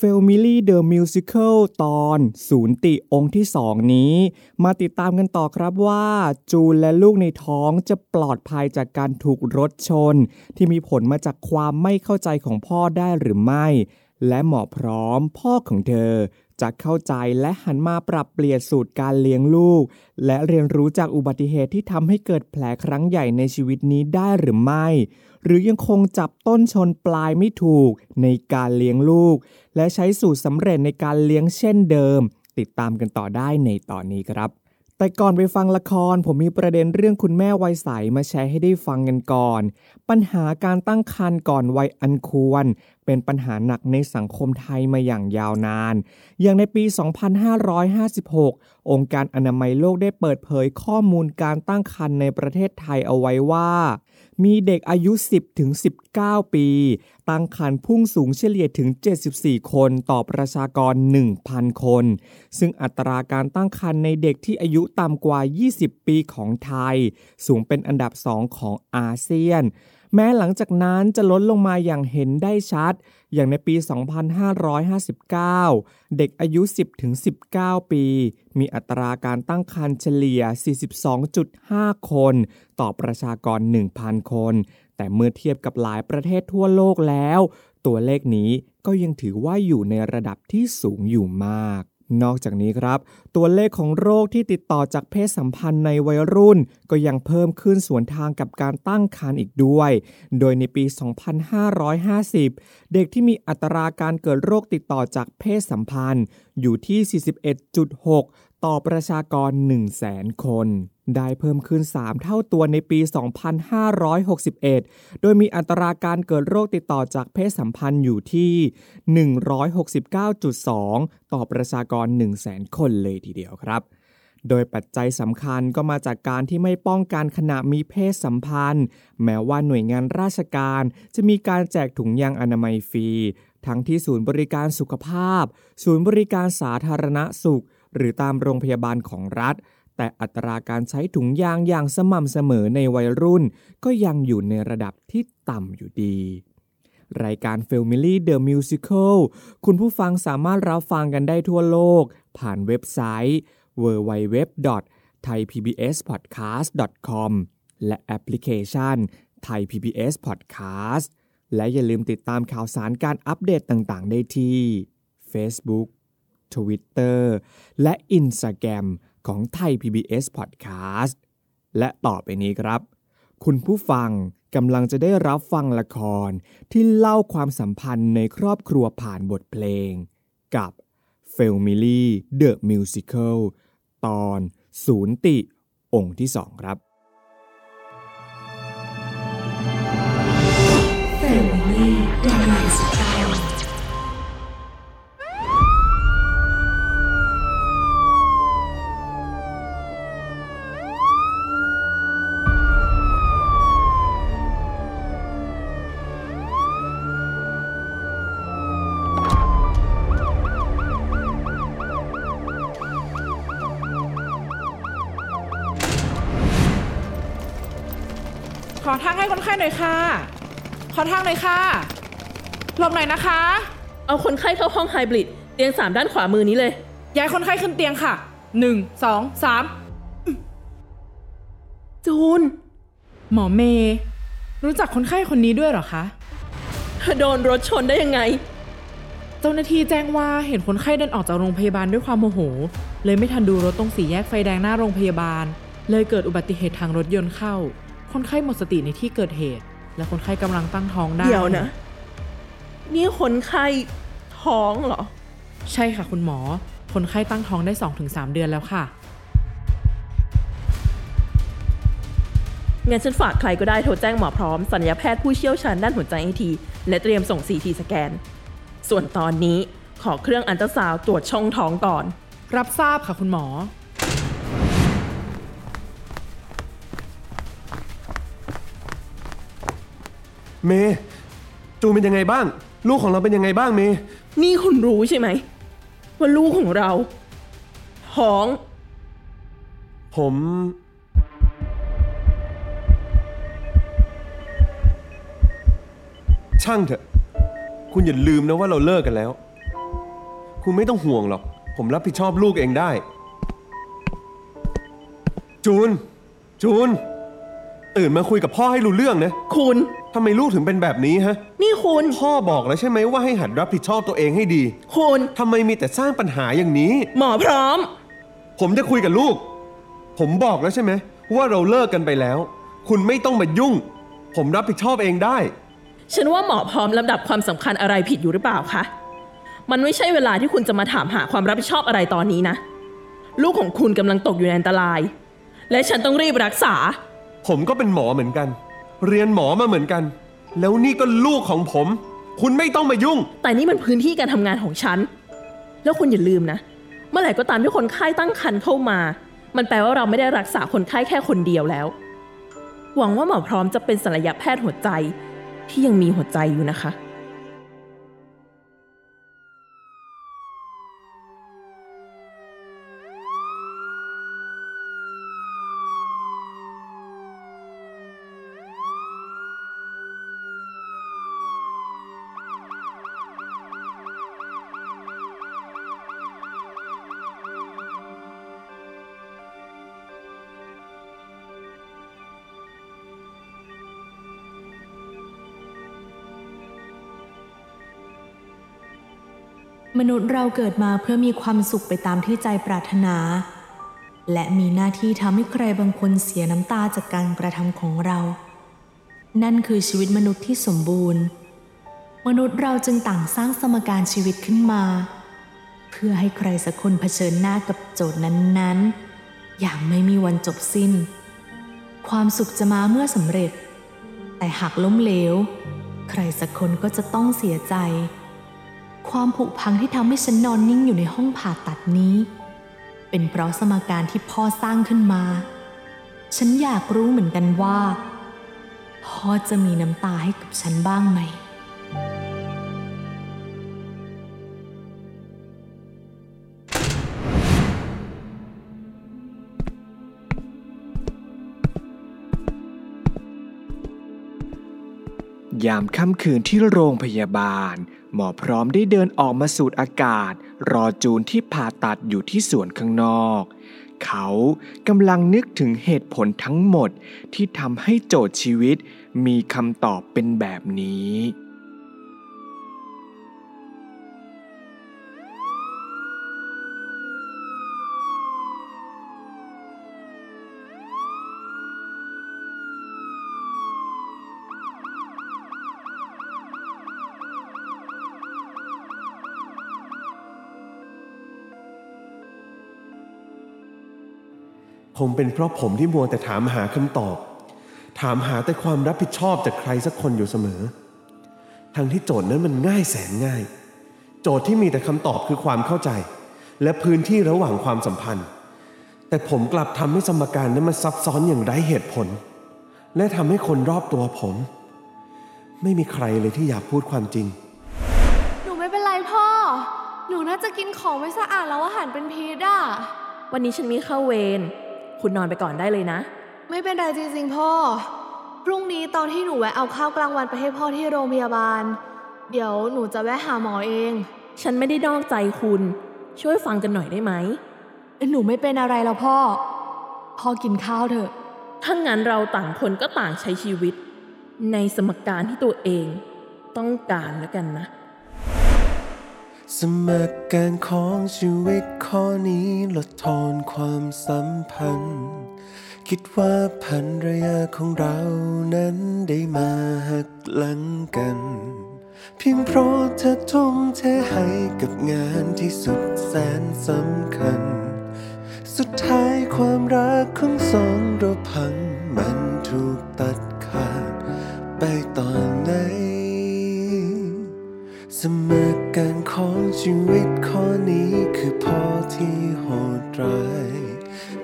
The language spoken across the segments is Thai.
f a m i l y The Musical ตอนศูนย์ติองค์ที่สองนี้ มาติดตามกันต่อครับว่า จูนและลูกในท้องจะปลอดภัยจากการถูกรถชน ที่มีผลมาจากความไม่เข้าใจของพ่อได้หรือไม่ และหมอพร้อมพ่อของเธอ จะเข้าใจและหันมาปรับเปลี่ยนสูตรการเลี้ยงลูก และเรียนรู้จากอุบัติเหตุที่ทำให้เกิดแผลครั้งใหญ่ในชีวิตนี้ได้หรือไม่ หรือยังคงจับต้นชนปลายไม่ถูกในการเลี้ยงลูก และใช้สูตรสำเร็จในการเลี้ยงเช่นเดิม ติดตามกันต่อได้ในตอนนี้ครับ แต่ก่อนไปฟังละคร ผมมีประเด็นเรื่องคุณแม่วัยใสมาแชร์ให้ได้ฟังกันก่อน ปัญหาการตั้งครรภ์ก่อนวัยอันควร เป็นปัญหาหนักในสังคมไทยมาอย่างยาวนาน อย่างในปี 2556 องค์การอนามัยโลกได้เปิดเผยข้อมูลการตั้งครรภ์ในประเทศไทยเอาไว้ว่า มีเด็กอายุ 10 ถึง 19 ปี ตั้งครรภ์พุ่งสูงเฉลี่ยถึง 74 คนต่อประชากร 1,000 คน ซึ่งอัตราการตั้งครรภ์ในเด็กที่อายุต่ำกว่า 20 ปีของไทย สูงเป็นอันดับ 2 ของอาเซียน แม้หลังจากนั้นจะลดลงมาอย่างเห็นได้ชัด อย่างในปี 2559 เด็กอายุ 10-19 ปี มีอัตราการตั้งครรภ์เฉลี่ย 42.5 คน ต่อประชากร 1,000 คน แต่เมื่อเทียบกับหลายประเทศทั่วโลกแล้ว ตัวเลขนี้ก็ยังถือว่าอยู่ในระดับที่สูงอยู่มาก นอกจากนี้ครับ ตัวเลขของโรคที่ติดต่อจากเพศสัมพันธ์ในวัยรุ่น ก็ยังเพิ่มขึ้นสวนทางกับการตั้งครรภ์อีกด้วย โดยในปี 2550 เด็กที่มีอัตราการเกิดโรคติดต่อจากเพศสัมพันธ์ อยู่ที่ 41.6 ต่อประชากร 100,000 คน ได้เพิ่มขึ้น 3 เท่าตัวในปี 2561 โดยมีอัตราการเกิดโรคติดต่อจากเพศสัมพันธ์อยู่ที่ 169.2 ต่อประชากร 100,000 คนเลยทีเดียวครับโดยปัจจัยสำคัญก็มาจากการที่ไม่ป้องกันขณะมีเพศสัมพันธ์ แม้ว่าหน่วยงานราชการจะมีการแจกถุงยางอนามัยฟรี ทั้งที่ศูนย์บริการสุขภาพ ศูนย์บริการสาธารณสุข หรือตามโรงพยาบาลของรัฐ แต่อัตราการใช้ถุงยางอย่างสม่ำเสมอในวัยรุ่น ก็ยังอยู่ในระดับที่ต่ำอยู่ดี รายการ f a m i l y The Musical คุณผู้ฟังสามารถรับฟังกันได้ทั่วโลก ผ่านเว็บไซต์ www.thaipbspodcast.com และแอปพลิเคชัน Thai PBS Podcast และอย่าลืมติดตามข่าวสารการอัปเดตต่างๆ ได้ที่ Facebook Twitter และ Instagram ของไทย PBS Podcast และต่อไปนี้ครับ คุณผู้ฟังกำลังจะได้รับฟังละครที่เล่าความสัมพันธ์ในครอบครัวผ่านบทเพลง กับ f a m i l y The Musical ตอน ศูนย์ติ องค์ที่สองครับ ห้คนไข้หน่อยค่ะ ขอทางหน่อยค่ะหลบหน่อยนะคะ เอาคนไข้เข้าห้องไฮบริดเตียงสามด้านขวามือนี้เลย ย้ายคนไข้ขึ้นเตียงค่ะหนึ่งสองสามจูน หมอเมย์รู้จักคนไข้คนนี้ด้วยเหรอคะเธอโดนรถชนได้ยังไง เจ้าหน้าที่แจ้งว่าเห็นคนไข้เดินออกจากโรงพยาบาลด้วยความโมโห เลยไม่ทันดูรถตรงสี่แยกไฟแดงหน้าโรงพยาบาล เลยเกิดอุบัติเหตุทางรถยนต์เข้า คนไข้หมดสติในที่เกิดเหตุ และคนไข้กำลังตั้งท้องได้ เดี๋ยวนะ นี่คนไข้ท้องเหรอ ใช่ค่ะคุณหมอ คนไข้ตั้งท้องได้ 2-3 เดือนแล้วค่ะ งั้นฉันฝากใครก็ได้โทรแจ้งหมอพร้อม สัญญาแพทย์ผู้เชี่ยวชาญด้านหัวใจให้ที และเตรียมส่ง CT สแกน ส่วนตอนนี้ขอเครื่องอันตราซาวด์ตรวจช่องท้องก่อน รับทราบค่ะคุณหมอ เมย์จูนเป็นยังไงบ้าง ลูกของเราเป็นยังไงบ้างเมย์นี่คุณรู้ใช่ไหม ว่าลูกของเราท้อง ผม ช่างเถอะ คุณอย่าลืมนะว่าเราเลิกกันแล้ว คุณไม่ต้องห่วงหรอก ผมรับผิดชอบลูกเองได้ จูน จูน ตื่นมาคุยกับพ่อให้รู้เรื่องนะ คุณ ทำไมลูกถึงเป็นแบบนี้ฮะ นี่คุณ พ่อบอกแล้วใช่ไหมว่าให้หัดรับผิดชอบตัวเองให้ดี คุณ ทำไมมีแต่สร้างปัญหาอย่างนี้ หมอพร้อม ผมจะคุยกับลูก ผมบอกแล้วใช่ไหมว่าเราเลิกกันไปแล้ว คุณไม่ต้องมายุ่ง ผมรับผิดชอบเองได้ ฉันว่าหมอพร้อมลำดับความสำคัญอะไรผิดอยู่หรือเปล่าคะ มันไม่ใช่เวลาที่คุณจะมาถามหาความรับผิดชอบอะไรตอนนี้นะ ลูกของคุณกำลังตกอยู่ในอันตราย และฉันต้องรีบรักษา ผมก็เป็นหมอเหมือนกัน เรียนหมอมาเหมือนกัน แล้วนี่ก็ลูกของผม คุณไม่ต้องมายุ่ง แต่นี่มันพื้นที่การทำงานของฉัน แล้วคุณอย่าลืมนะ เมื่อไหร่ก็ตามที่คนไข้ตั้งครรภ์เข้ามา มันแปลว่าเราไม่ได้รักษาคนไข้แค่คนเดียวแล้ว หวังว่าหมอพร้อมจะเป็นศัลยแพทย์หัวใจที่ยังมีหัวใจอยู่นะคะ มนุษย์เราเกิดมาเพื่อมีความสุขไปตามที่ใจปรารถนา และมีหน้าที่ทำให้ใครบางคนเสียน้ำตาจากการกระทำของเรา นั่นคือชีวิตมนุษย์ที่สมบูรณ์ มนุษย์เราจึงต่างสร้างสมการชีวิตขึ้นมา เพื่อให้ใครสักคนเผชิญหน้ากับโจทย์นั้นๆ อย่างไม่มีวันจบสิ้น ความสุขจะมาเมื่อสำเร็จ แต่หากล้มเหลว ใครสักคนก็จะต้องเสียใจ ความผุพังที่ทำให้ฉันนอนนิ่งอยู่ในห้องผ่าตัดนี้ เป็นเพราะสมการที่พ่อสร้างขึ้นมา ฉันอยากรู้เหมือนกันว่า พ่อจะมีน้ำตาให้กับฉันบ้างไหม ยามค่ำคืนที่โรงพยาบาล หมอพร้อมได้เดินออกมาสูดอากาศ รอจูนที่ผ่าตัดอยู่ที่สวนข้างนอก เขากำลังนึกถึงเหตุผลทั้งหมดที่ทำให้โจทย์ชีวิตมีคำตอบเป็นแบบนี้ คงเป็นเพราะผมที่มัวแต่ถามหาคำตอบ ถามหาแต่ความรับผิดชอบจากใครสักคนอยู่เสมอ ทั้งที่โจทย์นั้นมันง่ายแสนง่าย โจทย์ที่มีแต่คำตอบคือความเข้าใจ และพื้นที่ระหว่างความสัมพันธ์ แต่ผมกลับทำให้สมการนั้นมันซับซ้อนอย่างไร้เหตุผล และทำให้คนรอบตัวผม ไม่มีใครเลยที่อยากพูดความจริง หนูไม่เป็นไรพ่อ หนูน่าจะกินของไม่สะอาดแล้วอาหารเป็นพิษอะวันนี้ฉันมีเข้าเวร คุณนอนไปก่อนได้เลยนะ ไม่เป็นไรจริงๆพ่อ พรุ่งนี้ตอนที่หนูแวะเอาข้าวกลางวันไปให้พ่อที่โรงพยาบาล เดี๋ยวหนูจะแวะหาหมอเอง ฉันไม่ได้นอกใจคุณ ช่วยฟังกันหน่อยได้ไหม หนูไม่เป็นอะไรแล้วพ่อ พ่อกินข้าวเถอะถ้างั้นเราต่างคนก็ต่างใช้ชีวิต ในสมการที่ตัวเองต้องการแล้วกันนะ สมการของชีวิตข้อนี้ลดทอนความสัมพันธ์ คิดว่าพันรยาของเรานั้นได้มาหักหลังกัน เพียงเพราะเธอทุ่มเทให้กับงานที่สุดแสนสำคัญ สุดท้ายความรักของสองเราพังมันถูกตัดขาด ไปตอนไหน สมการของชีวิตข้อนี้คือพ่อที่โหดร้าย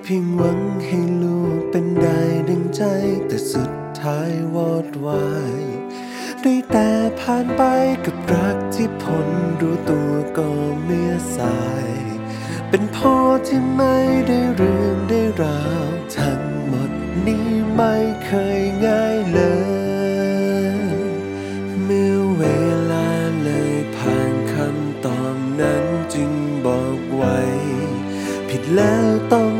เพียงหวังให้ลูกเป็นได้ดังใจ แต่สุดท้ายวอดวายได้แต่ผ่านไปกับรักที่พ้นรู้ตัวก็เมื่อสาย เป็นพ่อที่ไม่ได้เรื่องได้ราวทั้งหมดนี้ไม่เคยง่ายเลย แล้วต้อง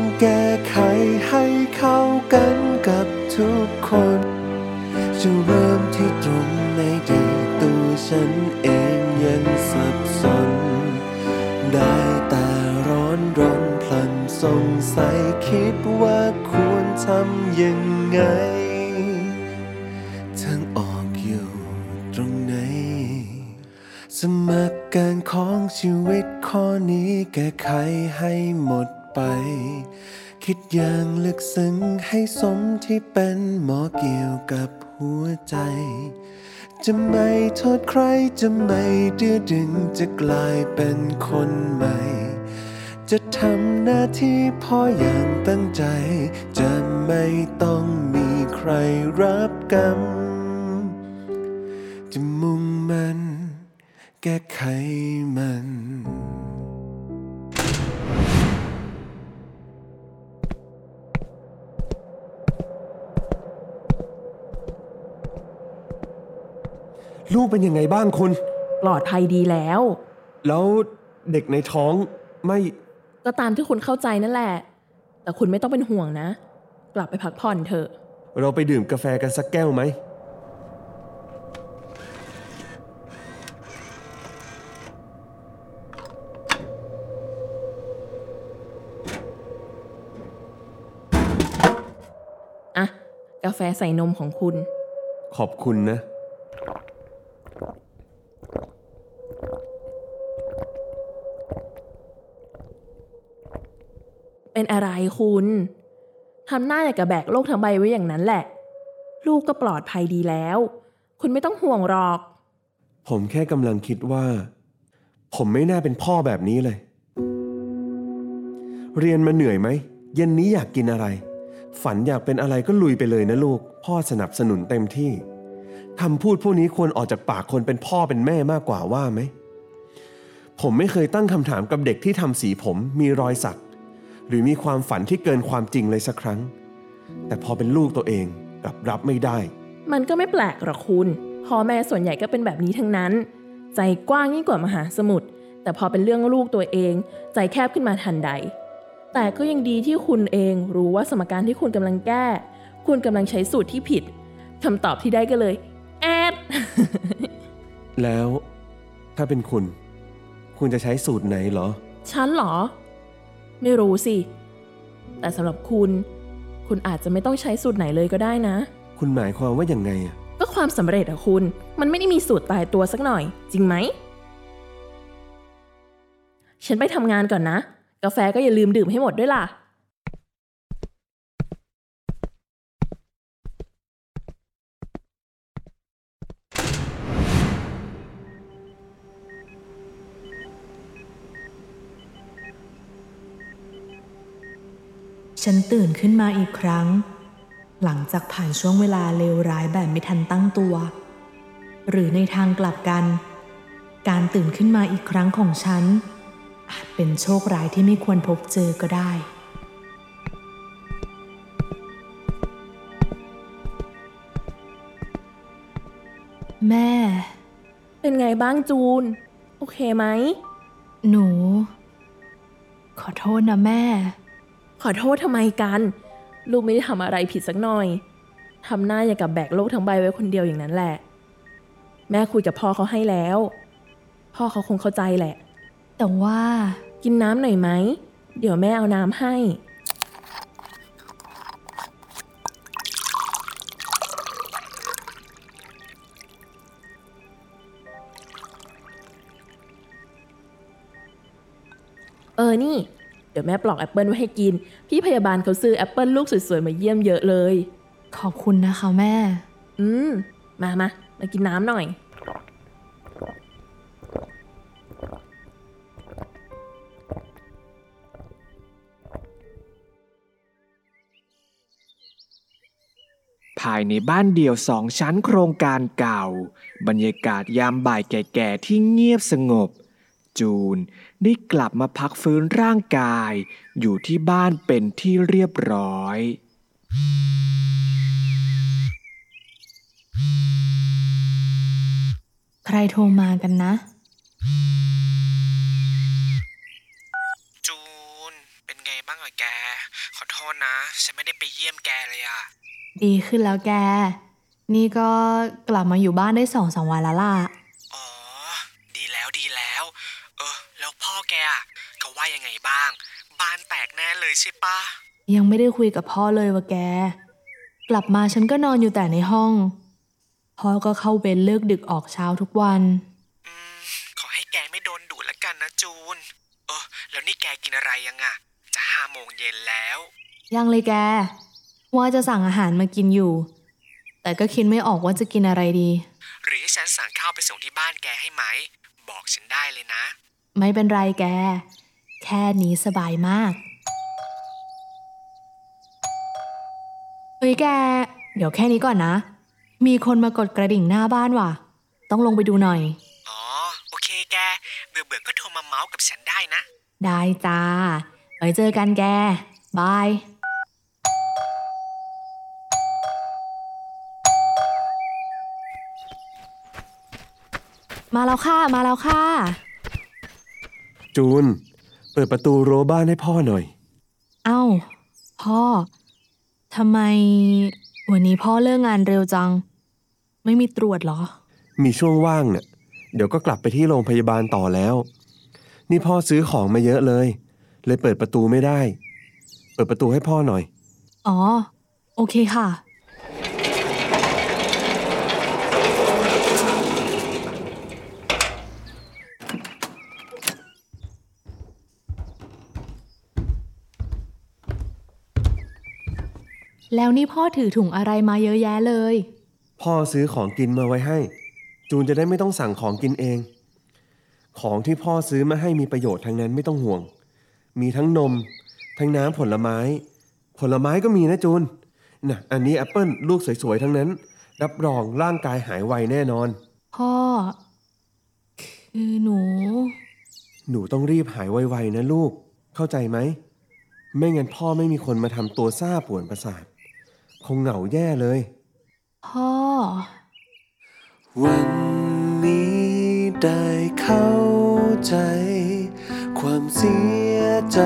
ที่เป็นหมอเกี่ยวกับหัวใจ จะไม่โทษใครจะไม่ดื้อดึงจะกลายเป็นคนใหม่ จะทำหน้าที่พ่ออย่างตั้งใจ จะไม่ต้องมีใครรับกรรม จะมุ่งมัน แก้ไขมัน ลูกเป็นยังไงบ้างคุณ ปลอดภัยดีแล้ว แล้วเด็กในท้องไม่ก็ตามที่คุณเข้าใจนั่นแหละ แต่คุณไม่ต้องเป็นห่วงนะ กลับไปพักผ่อนเถอะ เราไปดื่มกาแฟกันสักแก้วไหม อะ กาแฟใส่นมของคุณ ขอบคุณนะ เป็นอะไรคุณทำหน้าอย่างกับแบกโลกทั้งใบไว้อย่างนั้นแหละ ลูกก็ปลอดภัยดีแล้ว คุณไม่ต้องห่วงหรอก ผมแค่กำลังคิดว่า ผมไม่น่าเป็นพ่อแบบนี้เลย เรียนมาเหนื่อยไหม เย็นนี้อยากกินอะไร ฝันอยากเป็นอะไรก็ลุยไปเลยนะลูก พ่อสนับสนุนเต็มที่คำพูดพวกนี้ควรออกจากปากคนเป็นพ่อเป็นแม่มากกว่าว่าไหม ผมไม่เคยตั้งคำถามกับเด็กที่ทำสีผมมีรอยสัก หรือมีความฝันที่เกินความจริงเลยสักครั้ง แต่พอเป็นลูกตัวเองกลับรับไม่ได้ มันก็ไม่แปลกหรอกคุณพ่อแม่ส่วนใหญ่ก็เป็นแบบนี้ทั้งนั้น ใจกว้างยิ่งกว่ามหาสมุทรแต่พอเป็นเรื่องลูกตัวเอง ใจแคบขึ้นมาทันใด แต่ก็ยังดีที่คุณเองรู้ว่าสมการที่คุณกำลังแก้ คุณกำลังใช้สูตรที่ผิดคำตอบที่ได้ก็เลยแอดแล้วถ้าเป็นคุณ คุณจะใช้สูตรไหนเหรอ ฉันเหรอ ไม่รู้สิ แต่สำหรับคุณ คุณอาจจะไม่ต้องใช้สูตรไหนเลยก็ได้นะ คุณหมายความว่าอย่างไงอะก็ความสำเร็จอะคุณ มันไม่ได้มีสูตรตายตัวสักหน่อย จริงไหม ฉันไปทำงานก่อนนะ กาแฟก็อย่าลืมดื่มให้หมดด้วยล่ะ ฉันตื่นขึ้นมาอีกครั้ง หลังจากผ่านช่วงเวลาเลวร้ายแบบไม่ทันตั้งตัว หรือในทางกลับกัน การตื่นขึ้นมาอีกครั้งของฉัน อาจเป็นโชคร้ายที่ไม่ควรพบเจอก็ได้แม่ เป็นไงบ้างจูน โอเคไหม หนู ขอโทษนะแม่ ขอโทษทำไมกัน ลูกไม่ได้ทำอะไรผิดสักหน่อยทำหน้าอย่างกับแบกโลกทั้งใบไว้คนเดียวอย่างนั้นแหละ แม่คุยกับพ่อเขาให้แล้ว พ่อเขาคงเข้าใจแหละ แต่ว่ากินน้ำหน่อยไหม เดี๋ยวแม่เอาน้ำให้ เออนี่ เดี๋ยวแม่ปลอกแอปเปิลไว้ให้กิน พี่พยาบาลเขาซื้อแอปเปิลลูกสวยๆมาเยี่ยมเยอะเลย ขอบคุณนะคะแม่ อืม มามามากินน้ำหน่อย ภายในบ้านเดี่ยวสองชั้นโครงการเก่า บรรยากาศยามบ่ายแก่ๆที่เงียบสงบ จูน ได้กลับมาพักฟื้นร่างกาย อยู่ที่บ้านเป็นที่เรียบร้อย ใครโทรมากันนะ จูน เป็นไงบ้างอะแก ขอโทษนะ ฉันไม่ได้ไปเยี่ยมแกเลยอะดีขึ้นแล้วแก นี่ก็กลับมาอยู่บ้านได้สองสามวันแล้วล่ะ อ๋อ ดีแล้วดีแล้วเออแล้ว พ่อแกอะเขาว่ายังไงบ้าง บ้านแตกแน่เลยใช่ปะยังไม่ได้คุยกับพ่อเลยว่าแก กลับมาฉันก็นอนอยู่แต่ในห้อง พ่อก็เข้าเวรเลิกดึกออกเช้าทุกวันอืมขอให้แกไม่โดนดูดละกันนะจูน เออ แล้วนี่แกกินอะไรยังอะจะห้าโมงเย็นแล้ว ยังเลยแก ว่าจะสั่งอาหารมากินอยู่ แต่ก็คิดไม่ออกว่าจะกินอะไรดี หรือให้ฉันสั่งข้าวไปส่งที่บ้านแกให้ไหม บอกฉันได้เลยนะ ไม่เป็นไรแก แค่นี้สบายมาก เฮ้ยแก เดี๋ยวแค่นี้ก่อนนะ มีคนมากดกระดิ่งหน้าบ้านว่ะ ต้องลงไปดูหน่อย อ๋อ โอเคแก เบื่อเบื่อๆก็โทรมาเมาส์กับฉันได้นะ ได้จ้า ไว้เจอกันแก บายมาแล้วค่ะ มาแล้วค่ะ จูน เปิดประตูรั้วบ้านให้พ่อหน่อย เอ้า พ่อทำไม วันนี้พ่อเลิกงานเร็วจัง ไม่มีตรวจเหรอ มีช่วงว่างเนี่ยเดี๋ยวก็กลับไปที่โรงพยาบาลต่อแล้ว นี่พ่อซื้อของมาเยอะเลย เลยเปิดประตูไม่ได้ เปิดประตูให้พ่อหน่อย อ๋อ โอเคค่ะ แล้วนี่พ่อถือถุงอะไรมาเยอะแยะเลย พ่อซื้อของกินมาไว้ให้ จูนจะได้ไม่ต้องสั่งของกินเอง ของที่พ่อซื้อมาให้มีประโยชน์ทั้งนั้นไม่ต้องห่วง มีทั้งนม ทั้งน้ำผลไม้ ผลไม้ก็มีนะจูนน่ะอันนี้แอปเปิลลูกสวยๆทั้งนั้น รับรองร่างกายหายไวแน่นอน พ่อ คือหนู หนูต้องรีบหายไวๆนะลูก เข้าใจไหม ไม่งั้นพ่อไม่มีคนมาทำตัวซ่าป่วนประสาท คงเหงาแย่เลย พ่อ วันนี้ได้เข้าใจ ความเสียใจ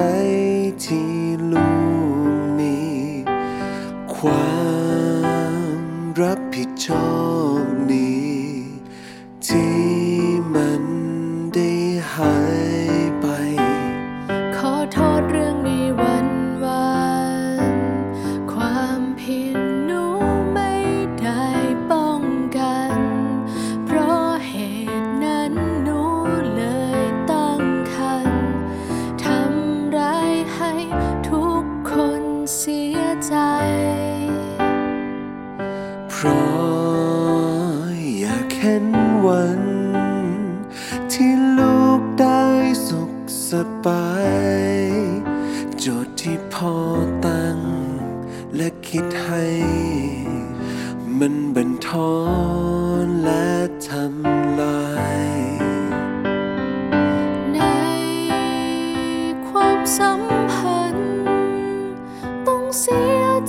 ที่ลูกมี ความรับผิดชอบ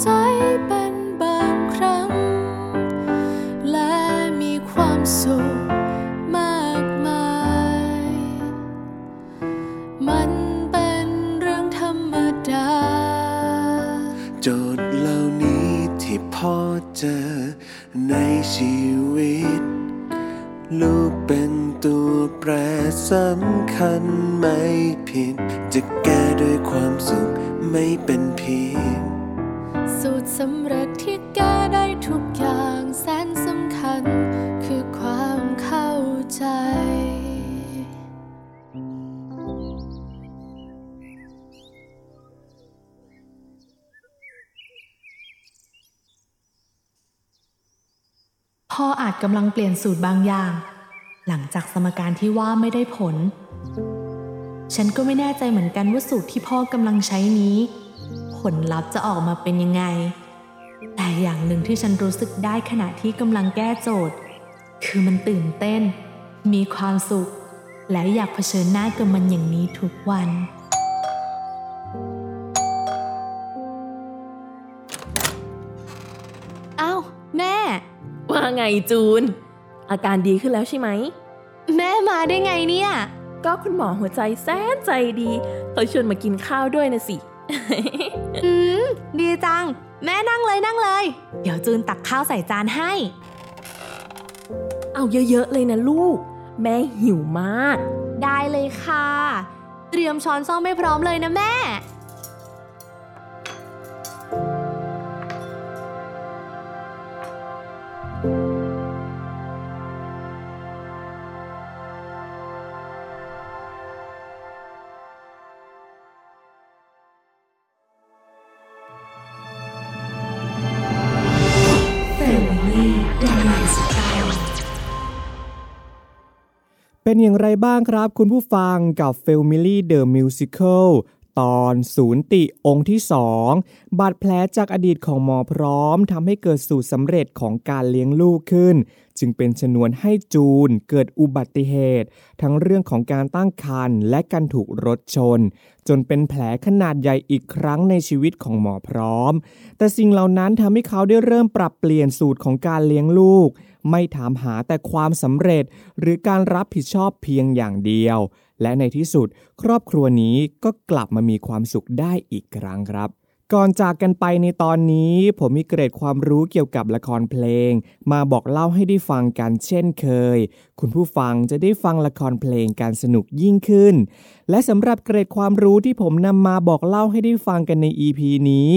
สี พ่ออาจกำลังเปลี่ยนสูตรบางอย่าง หลังจากสมการที่ว่าไม่ได้ผล ฉันก็ไม่แน่ใจเหมือนกันว่าสูตรที่พ่อกำลังใช้นี้ ผลลัพธ์จะออกมาเป็นยังไง แต่อย่างหนึ่งที่ฉันรู้สึกได้ขณะที่กำลังแก้โจทย์ คือมันตื่นเต้น มีความสุข และอยากเผชิญหน้ากับมันอย่างนี้ทุกวัน ไงจูน อาการดีขึ้นแล้วใช่ไหม แม่มาได้ไงเนี่ย ก็คุณหมอหัวใจแสนใจดีเขาชวนมากินข้าวด้วยนะสิ อืม ดีจัง แม่นั่งเลยนั่งเลย เดี๋ยวจูนตักข้าวใส่จานให้ เอาเยอะๆเลยนะลูก แม่หิวมาก ได้เลยค่ะ เตรียมช้อนซ่อมไม่พร้อมเลยนะแม่ เป็นอย่างไรบ้างครับ คุณผู้ฟังกับ f a m i l y The Musical ตอนศูนย์ติองค์ที่สองบาดแผลจากอดีตของหมอพร้อมทำให้เกิดสูตรสำเร็จของการเลี้ยงลูกขึ้น จึงเป็นชนวนให้จูนเกิดอุบัติเหตุ ทั้งเรื่องของการตั้งครรภ์และการถูกรถชน จนเป็นแผลขนาดใหญ่อีกครั้งในชีวิตของหมอพร้อม แต่สิ่งเหล่านั้นทำให้เขาได้เริ่มปรับเปลี่ยนสูตรของการเลี้ยงลูก ไม่ถามหาแต่ความสำเร็จ หรือการรับผิดชอบเพียงอย่างเดียว และในที่สุดครอบครัวนี้ก็กลับมามีความสุขได้อีกครั้งครับ ก่อนจากกันไปในตอนนี้ ผมมีเกร็ดความรู้เกี่ยวกับละครเพลง มาบอกเล่าให้ได้ฟังกันเช่นเคย คุณผู้ฟังจะได้ฟังละครเพลงการสนุกยิ่งขึ้น และสำหรับเกร็ดความรู้ที่ผมนำมาบอกเล่าให้ได้ฟังกันใน EP นี้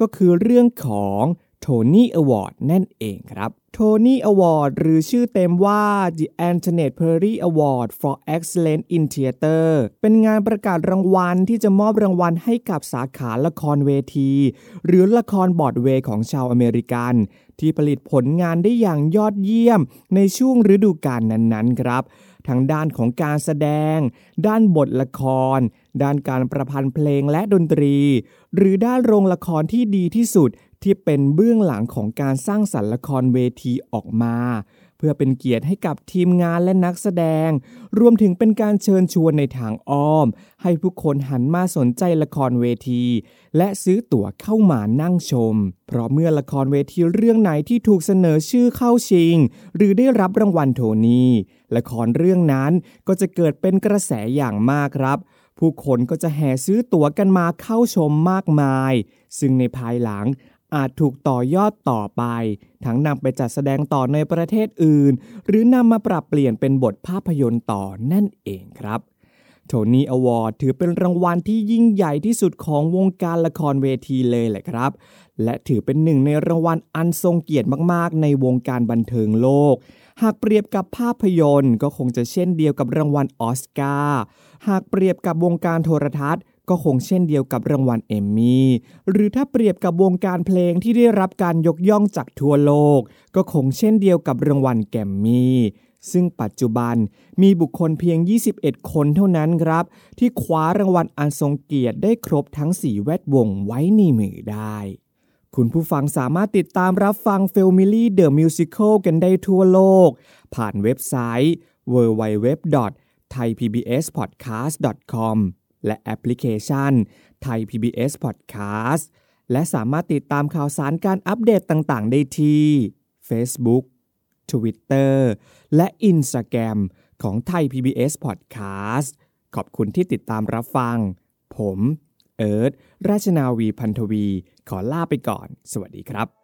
ก็คือเรื่องของ โทนี่อวอร์ดนั่นเองครับโทนี่อวอร์ดหรือชื่อเต็มว่า The Antoinette Perry Award for Excellence in Theater เป็นงานประกาศรางวัลที่จะมอบรางวัลให้กับสาขาละครเวที หรือละครบอร์ดเวย์ของชาวอเมริกัน ที่ผลิตผลงานได้อย่างยอดเยี่ยมในช่วงฤดูกาลนั้นๆครับทั้งด้านของการแสดง ด้านบทละคร ด้านการประพันธ์เพลงและดนตรี หรือด้านโรงละครที่ดีที่สุด ที่เป็นเบื้องหลังของการสร้างสรรค์ละครเวทีออกมา เพื่อเป็นเกียรติให้กับทีมงานและนักแสดง รวมถึงเป็นการเชิญชวนในทางอ้อม ให้ผู้คนหันมาสนใจละครเวที และซื้อตั๋วเข้ามานั่งชม เพราะเมื่อละครเวทีเรื่องไหนที่ถูกเสนอชื่อเข้าชิง หรือได้รับรางวัลโทนี่ละครเรื่องนั้นก็จะเกิดเป็นกระแสอย่างมากครับผู้คนก็จะแห่ซื้อตั๋วกันมาเข้าชมมากมาย ซึ่งในภายหลัง อาจถูกต่อยอดต่อไป ทั้งนำไปจัดแสดงต่อในประเทศอื่น หรือนำมาปรับเปลี่ยนเป็นบทภาพยนตร์ต่อนั่นเองครับโทนี่อวอร์ดถือเป็นรางวัลที่ยิ่งใหญ่ที่สุดของวงการละครเวทีเลยแหละครับ และถือเป็นหนึ่งในรางวัลอันทรงเกียรติมากๆ ในวงการบันเทิงโลก หากเปรียบกับภาพยนตร์ก็คงจะเช่นเดียวกับรางวัลออสการ์ หากเปรียบกับวงการโทรทัศน์ ก็คงเช่นเดียวกับรางวัลเอมมี่ หรือถ้าเปรียบกับวงการเพลงที่ได้รับการยกย่องจากทั่วโลก ก็คงเช่นเดียวกับรางวัลแกมมี่ ซึ่งปัจจุบันมีบุคคลเพียง 21 คนเท่านั้นครับ ที่คว้ารางวัลอันทรงเกียรติได้ครบทั้ง 4 แวดวงไว้ในมือได้คุณผู้ฟังสามารถติดตามรับฟัง f a m i l y The Musical กันได้ทั่วโลก ผ่านเว็บไซต์ www.thaipbspodcast.com และแอปพลิเคชัน Thai PBS Podcast และสามารถติดตามข่าวสารการอัปเดตต่างๆ ได้ที่ Facebook Twitter และ Instagram ของ Thai PBS Podcast ขอบคุณที่ติดตามรับฟัง ผม เอิร์ธราชนาวีพันธวี ขอลาไปก่อน สวัสดีครับ